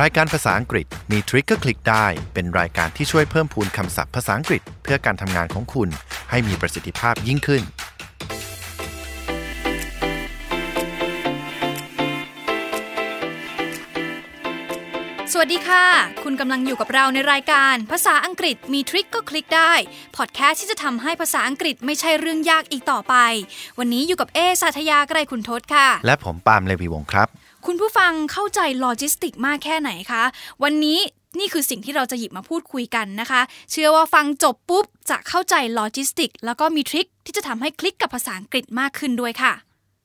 รายการภาษาอังกฤษมีทริคก็คลิกได้ เป็นรายการที่ช่วยเพิ่มพูนคำศัพท์ภาษาอังกฤษ เพื่อการทำงานของคุณให้มีประสิทธิภาพยิ่งขึ้น สวัสดีค่ะ คุณกำลังอยู่กับเราในรายการภาษาอังกฤษมีทริคก็คลิกได้พอดแคสต์ที่จะทำให้ภาษาอังกฤษไม่ใช่เรื่องยากอีกต่อไป วันนี้อยู่กับเอสาธยาไกรคุณทศค่ะ และผมปาล์มเลวีวงศ์ครับ คุณผู้ฟังเข้าใจโลจิสติกมากแค่ไหนคะ วันนี้นี่คือสิ่งที่เราจะหยิบมาพูดคุยกันนะคะ เชื่อว่าฟังจบปุ๊บ จะเข้าใจโลจิสติก แล้วก็มี trick ที่จะทำให้คลิกกับภาษาอังกฤษมากขึ้นด้วยค่ะ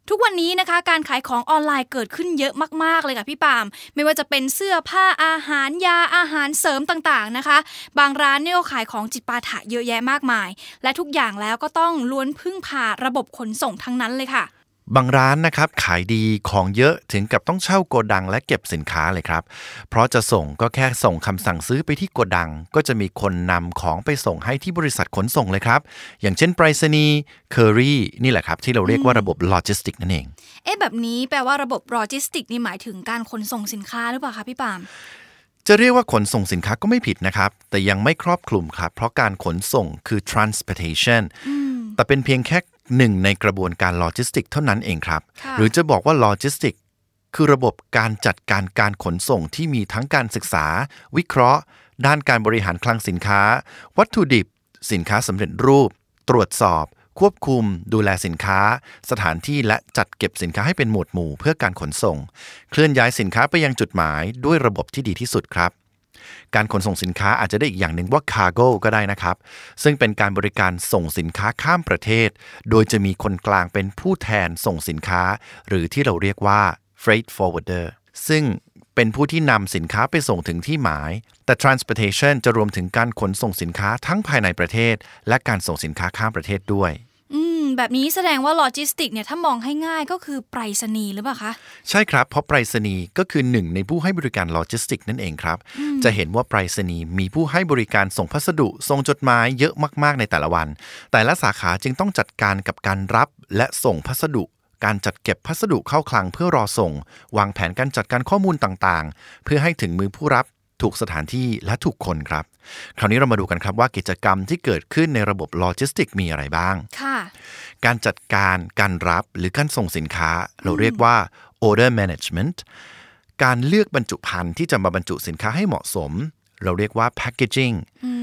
ทุกวันนี้นะคะการขายของออนไลน์เกิดขึ้นเยอะมาก ๆ เลยค่ะพี่ปาม ไม่ว่าจะเป็นเสื้อผ้าอาหารยาอาหารเสริมต่างๆนะคะ บางร้านเนี่ยก็ขายของจิปาถะเยอะแยะมากมาย และทุกอย่างแล้วก็ต้องล้วนพึ่งพาระบบขนส่งทั้งนั้นเลยค่ะ บางร้านนะครับขายดีของเยอะถึงกับต้องเช่าโกดังและเก็บสินค้าเลยครับ เพราะจะส่งก็แค่ส่งคำสั่งซื้อไปที่โกดัง ก็จะมีคนนำของไปส่งให้ที่บริษัทขนส่งเลยครับ อย่างเช่นไปรษณีย์เคอรี่นี่แหละครับ ที่เราเรียกว่าระบบโลจิสติกนั่นเอง เอ๊ะแบบนี้แปลว่าระบบโลจิสติกนี่หมายถึงการขนส่งสินค้าหรือเปล่าคะพี่ปาล์มจะเรียกว่าขนส่งสินค้าก็ไม่ผิดนะครับ แต่ยังไม่ครอบคลุมครับ เพราะการขนส่งคือ transportation แต่เป็นเพียงแค่ หนึ่งในกระบวนการโลจิสติกเท่านั้นเองครับค่ะหรือจะบอกว่าโลจิสติกคือระบบการจัดการการขนส่งที่มีทั้งการศึกษา วิเคราะห์ ด้านการบริหารคลังสินค้า วัตถุดิบ สินค้าสำเร็จรูป ตรวจสอบ ควบคุม ดูแลสินค้า สถานที่และจัดเก็บสินค้าให้เป็นหมวดหมู่เพื่อการขนส่ง เคลื่อนย้ายสินค้าไปยังจุดหมายด้วยระบบที่ดีที่สุดครับ การขนส่งสินค้าอาจจะได้อีกอย่างหนึ่งว่า cargo ก็ได้นะครับ ซึ่งเป็นการบริการส่งสินค้าข้ามประเทศ โดยจะมีคนกลางเป็นผู้แทนส่งสินค้า หรือที่เราเรียกว่า freight forwarder ซึ่งเป็นผู้ที่นำสินค้าไปส่งถึงที่หมาย แต่ transportation จะรวมถึงการขนส่งสินค้าทั้งภายในประเทศ และการส่งสินค้าข้ามประเทศด้วย แบบนี้แสดงว่าโลจิสติกเนี่ยถ้ามองให้ง่ายก็คือไปรษณีย์หรือเปล่าคะ ใช่ครับ เพราะไปรษณีย์ก็คือหนึ่งในผู้ให้บริการโลจิสติกนั่นเองครับ จะเห็นว่าไปรษณีย์มีผู้ให้บริการส่งพัสดุส่งจดหมายเยอะมากๆในแต่ละวัน แต่ละสาขาจึงต้องจัดการกับการรับและส่งพัสดุการจัดเก็บพัสดุเข้าคลังเพื่อรอส่ง วางแผนการจัดการข้อมูลต่างๆ เพื่อให้ถึงมือผู้รับถูกสถานที่และถูกคนครับ คราวนี้เรามาดูกันครับว่ากิจกรรมที่เกิดขึ้นในระบบโลจิสติกมีอะไรบ้าง ค่ะ การจัดการการรับหรือการส่งสินค้า เราเรียกว่า order management การเลือกบรรจุภัณฑ์ที่จะมาบรรจุสินค้าให้เหมาะสม เราเรียกว่า packaging อื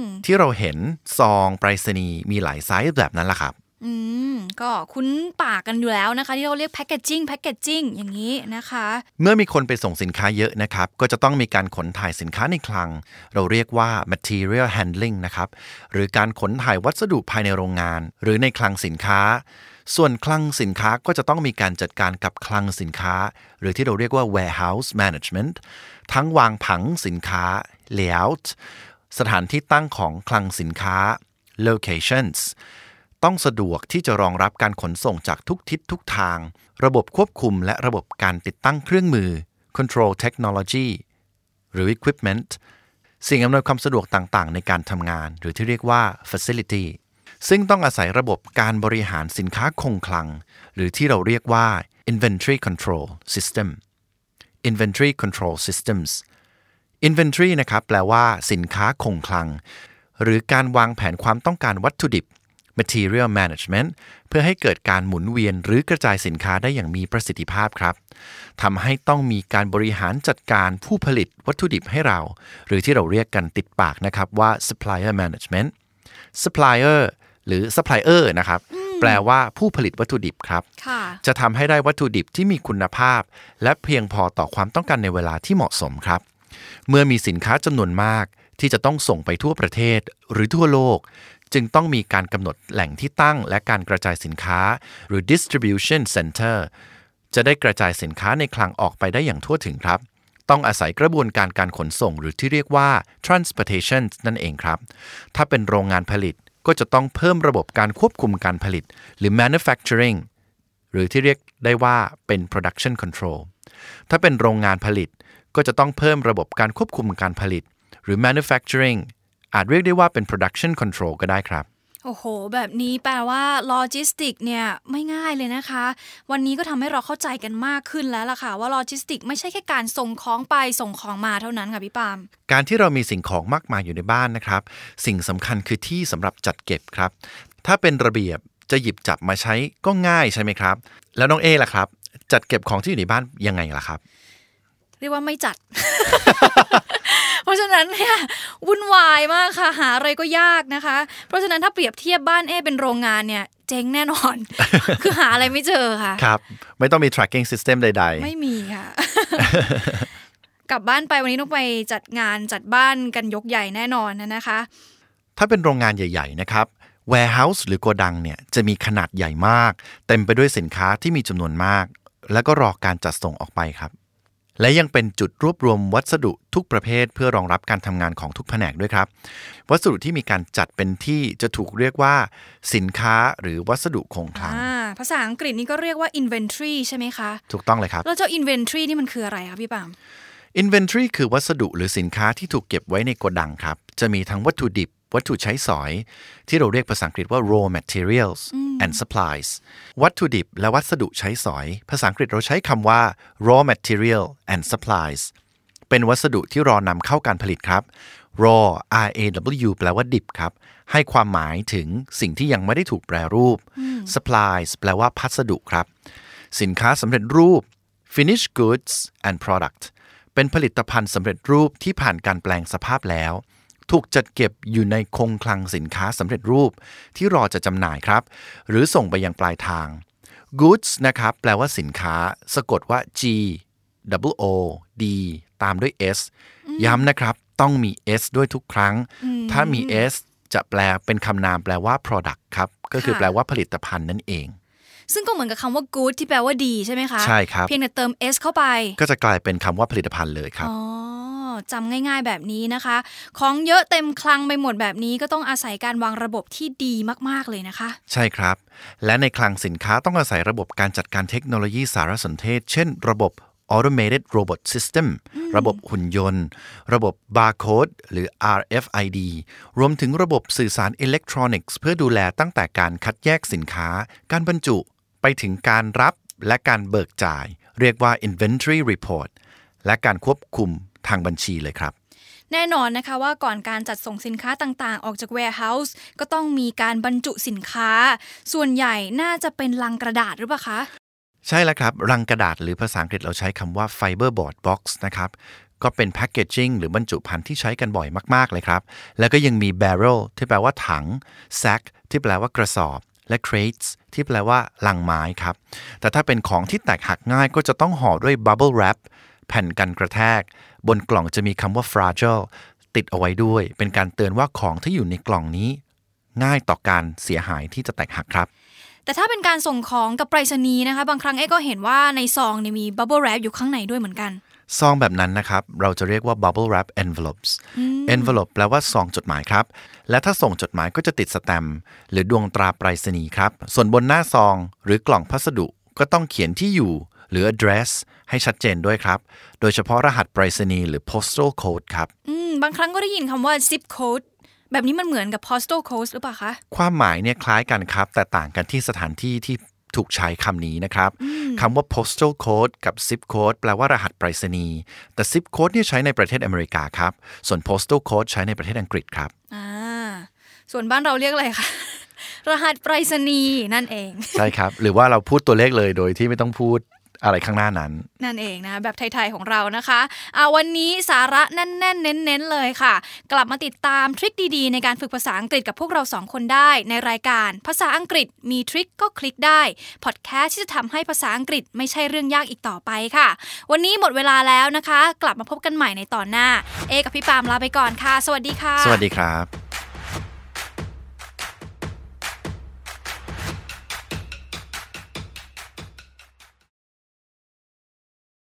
มที่เราเห็นซองไปรษณีย์มีหลายไซส์แบบนั้นแหละครับ อืม ก็คุ้นปากกันอยู่แล้วนะคะ ที่เราเรียกแพ c เกจจิ้งแพ c เกจจิ้งอย่างนี้นะคะ เมื่อมีคนไปส่งสินค้าเยอะนะครับ ก็จะต้องมีการขนถ่ายสินค้าในคลัง เราเรียกว่า material handling นะครับ หรือการขนถ่ายวัสดุภายในโรงงาน หรือในคลังสินค้า ส่วนคลังสินค้าก็จะต้องมีการจัดการกับคลังสินค้า หรือที่เราเรียกว่า warehouse management ทั้งวางผังสินค้า layout สถานที่ตั้งของคลังสินค้า locations ต้องสะดวกที่จะรองรับการขนส่งจากทุกทิศทุกทาง ระบบควบคุมและระบบการติดตั้งเครื่องมือ control technology หรือ equipment สิ่งอำนวยความสะดวกต่างๆ ในการทำงาน หรือที่เรียกว่า facility ซึ่งต้องอาศัยระบบการบริหารสินค้าคงคลัง หรือที่เราเรียกว่า inventory control system inventory control systems inventory นะครับแปลว่าสินค้าคงคลัง หรือการวางแผนความต้องการวัตถุดิบ material management เพื่อให้เกิดการหมุนเวียนหรือกระจายสินค้าได้อย่างมีประสิทธิภาพครับทำให้ต้องมีการบริหารจัดการผู้ผลิตวัตถุดิบให้เรา หรือที่เราเรียกกันติดปากนะครับว่า supplier management supplier หรือ supplier นะครับแปลว่าผู้ผลิตวัตถุดิบครับค่ะจะทำให้ได้วัตถุดิบที่มีคุณภาพ และเพียงพอต่อความต้องการในเวลาที่เหมาะสมครับ เมื่อมีสินค้าจำนวนมากที่จะต้องส่งไปทั่วประเทศหรือทั่วโลก จึงต้องมีการกำหนดแหล่งที่ตั้งและการกระจายสินค้า หรือ distribution center จะได้กระจายสินค้าในคลังออกไปได้อย่างทั่วถึงครับ ต้องอาศัยกระบวนการการขนส่งหรือที่เรียกว่า transportation นั่นเองครับ ถ้าเป็นโรงงานผลิตก็จะต้องเพิ่มระบบการควบคุมการผลิต หรือ manufacturing หรือที่เรียกได้ว่าเป็น production control ถ้าเป็นโรงงานผลิตก็จะต้องเพิ่มระบบการควบคุมการผลิต หรือ manufacturing อาจเรียกได้ว่าเป็น production control ก็ได้ครับ โอ้โห แบบนี้แปลว่าโลจิสติกเนี่ยไม่ง่ายเลยนะคะ วันนี้ก็ทำให้เราเข้าใจกันมากขึ้นแล้วล่ะค่ะ ว่าโลจิสติกไม่ใช่แค่การส่งของไปส่งของมาเท่านั้นค่ะพี่ปาม การที่เรามีสิ่งของมากมายอยู่ในบ้านนะครับ สิ่งสำคัญคือที่สำหรับจัดเก็บครับ ถ้าเป็นระเบียบจะหยิบจับมาใช้ก็ง่ายใช่ไหมครับ แล้วน้องเอล่ะครับ จัดเก็บของที่อยู่ในบ้านยังไงล่ะครับ เรียกว่าไม่จัด เพราะฉะนั้นเนี่ยวุ่นวายมากค่ะหาอะไรก็ยากนะคะ เพราะฉะนั้นถ้าเปรียบเทียบบ้านเอเป็นโรงงานเนี่ยเจ๊งแน่นอน คือหาอะไรไม่เจอค่ะ ครับ ไม่ต้องมี tracking system ใดไม่มีค่ะ กลับบ้านไปวันนี้ต้องไปจัดงานจัดบ้านกันยกใหญ่แน่นอนนะคะๆถ้าเป็นโรงงานใหญ่ ๆ นะครับ warehouse หรือโกดังเนี่ยจะมีขนาดใหญ่มาก เต็มไปด้วยสินค้าที่มีจำนวนมาก แล้วก็รอการจัดส่งออกไปครับ และยังเป็นจุดรวบรวมวัสดุทุกประเภท เพื่อรองรับการทำงานของทุกแผนกด้วยครับ วัสดุที่มีการจัดเป็นที่จะถูกเรียกว่า สินค้าหรือวัสดุคงคลังอ่าภาษาอังกฤษนี่ก็เรียกว่า inventory ใช่ไหมคะ ถูกต้องเลยครับ แล้วเจ้า inventory นี่มันคืออะไรคะพี่ปาม Inventory คือวัสดุหรือสินค้าที่ถูกเก็บไว้ในโกดังครับ จะมีทั้งวัตถุดิบ วัตถุใช้สอย ที่เราเรียกภาษาอังกฤษว่า raw materials and supplies วัตถุดิบและวัสดุใช้สอย ภาษาอังกฤษเราใช้คำว่า raw material and supplies เป็นวัสดุที่รอนำเข้าการผลิตครับ raw R A W แปลว่าดิบครับ ให้ความหมายถึงสิ่งที่ยังไม่ได้ถูกแปรรูป supplies แปลว่าพัสดุครับ สินค้าสำเร็จรูป finished goods and product เป็นผลิตภัณฑ์สำเร็จรูปที่ผ่านการแปลงสภาพแล้ว ถูกจัดเก็บอยู่ในคงคลังสินค้าสำเร็จรูป ที่รอจะจำหน่ายครับ หรือส่งไปยังปลายทาง goods นะครับแปลว่าสินค้า สะกดว่า G W O D ตามด้วย S ย้ำนะครับ ต้องมี S ด้วยทุกครั้ง ถ้ามี S จะแปลเป็นคำนามแปลว่า product ครับ ก็คือค่ะแปลว่าผลิตภัณฑ์นั่นเอง ซึ่งก็เหมือนกับคำว่า good ที่แปลว่าดีใช่ไหมคะ ใช่ครับ เพียงแต่เติม s เข้าไป ก็จะกลายเป็นคำว่าผลิตภัณฑ์เลยครับ อ๋อ จำง่ายๆแบบนี้นะคะ ของเยอะเต็มคลังไปหมดแบบนี้ก็ต้องอาศัยการวางระบบที่ดีมากๆเลยนะคะ ใช่ครับ และในคลังสินค้าต้องอาศัยระบบการจัดการเทคโนโลยีสารสนเทศ เช่น ระบบ automated robot system ระบบหุ่นยนต์ ระบบ barcode หรือ RFID รวมถึงระบบสื่อสารอิเล็กทรอนิกส์ เพื่อดูแลตั้งแต่การคัดแยกสินค้า การบรรจุ ไปถึงการรับและการเบิกจ่าย เรียกว่า inventory report และการควบคุม ทางบัญชีเลยครับแน่นอนนะคะว่าก่อนการจัดส่งสินค้าต่างๆ ออกจาก warehouse ก็ต้องมีการบรรจุสินค้า ส่วนใหญ่น่าจะเป็นลังกระดาษหรือเปล่าคะ ใช่แล้วครับ รังกระดาษหรือภาษาอังกฤษเราใช้คำว่า fiberboard box นะครับก็เป็น packaging หรือบรรจุภัณฑ์ที่ใช้กันบ่อยมาก ๆ เลยครับ แล้วก็ยังมี barrel ที่แปลว่าถัง sack ที่แปลว่ากระสอบ และ crates ที่แปลว่าลังไม้ครับ แต่ถ้าเป็นของที่แตกหักง่ายก็จะต้องห่อด้วย bubble wrap แผ่นกันกระแทก บนกล่องจะมีคำว่า fragile ติดเอาไว้ด้วย เป็นการเตือนว่าของที่อยู่ในกล่องนี้ ง่ายต่อการเสียหายที่จะแตกหักครับแต่ถ้าเป็นการส่งของกับไปรษณีย์นะคะ บางครั้งเอ๊ก็เห็นว่าในซองเนี่ยมี bubble wrap อยู่ข้างในด้วยเหมือนกัน ซองแบบนั้นนะครับ เราจะเรียกว่า bubble wrap envelopes envelope แปลว่าซองจดหมายครับ และถ้าส่งจดหมายก็จะติดสแตมป์หรือดวงตราไปรษณีย์ครับ ส่วนบนหน้าซองหรือกล่องพัสดุก็ต้องเขียนที่อยู่ หรือ address ให้ชัดเจนด้วยครับ โดยเฉพาะรหัสไปรษณีย์หรือ postal code ครับ อืม บางครั้งก็ได้ยินคำว่า zip code แบบนี้มันเหมือนกับ postal code หรือเปล่าคะ ความหมายเนี่ยคล้ายกันครับ แต่ต่างกันที่สถานที่ที่ถูกใช้คำนี้นะครับคำว่า postal code กับ zip code แปลว่ารหัสไปรษณีย์แต่ zip code เนี่ยใช้ในประเทศอเมริกาครับ ส่วน postal code ใช้ในประเทศอังกฤษครับอ่าส่วนบ้านเราเรียกอะไรคะรหัสไปรษณีย์นั่นเอง ใช่ครับ หรือว่าเราพูดตัวเลขเลยโดยที่ไม่ต้องพูด อะไรข้างหน้านั้น นั่นเองนะคะแบบไทย ๆ ของเรานะคะอ่าวันนี้สาระแน่นๆ เน้นๆ เลยค่ะ กลับมาติดตามทริคดีๆ ในการฝึกภาษาอังกฤษกับพวกเราสองคนได้ในรายการภาษาอังกฤษมีทริคก็คลิกได้พอดแคสต์ที่จะทำให้ภาษาอังกฤษไม่ใช่เรื่องยากอีกต่อไปค่ะ วันนี้หมดเวลาแล้วนะคะ กลับมาพบกันใหม่ในตอนหน้า เอกับพี่ปามลาไปก่อนค่ะ สวัสดีค่ะ สวัสดีครับ